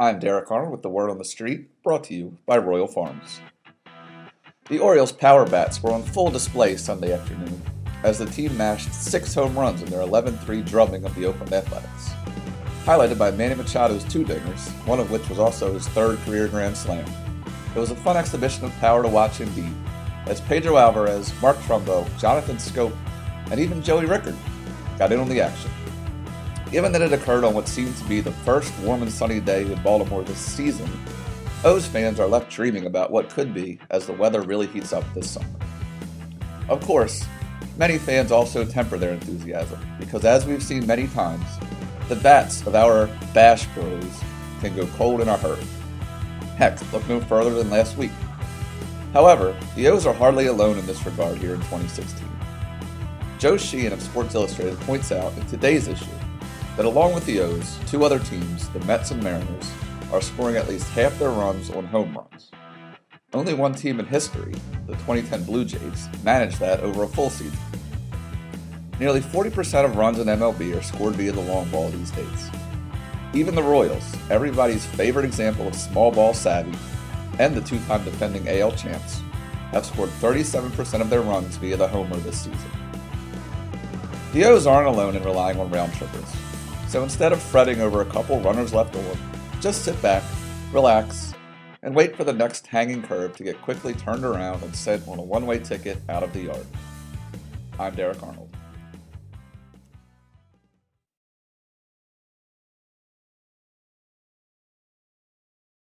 I'm Derek Arnold with the Word on the Street, brought to you by Royal Farms. The Orioles' power bats were on full display Sunday afternoon as the team mashed six home runs in their 11 3 drubbing of the Oakland Athletics, highlighted by Manny Machado's two dingers, one of which was also his third career Grand Slam. It was a fun exhibition of power to watch indeed, as Pedro Alvarez, Mark Trumbo, Jonathan Schoop, and even Joey Rickard got in on the action. Given that it occurred on what seemed to be the first warm and sunny day in Baltimore this season, O's fans are left dreaming about what could be as the weather really heats up this summer. Of course, many fans also temper their enthusiasm because, as we've seen many times, the bats of our Bash Bros can go cold in a hurry. Heck, look no further than last week. However, the O's are hardly alone in this regard here in 2016. Joe Sheehan of Sports Illustrated points out in today's issue that along with the O's, two other teams, the Mets and Mariners, are scoring at least half their runs on home runs. Only one team in history, the 2010 Blue Jays, managed that over a full season. Nearly 40% of runs in MLB are scored via the long ball these days. Even the Royals, everybody's favorite example of small ball savvy, and the two time defending AL champs, have scored 37% of their runs via the homer this season. The O's aren't alone in relying on round trippers, so instead of fretting over a couple runners left on, just sit back, relax, and wait for the next hanging curve to get quickly turned around and sent on a one way ticket out of the yard. I'm Derek Arnold.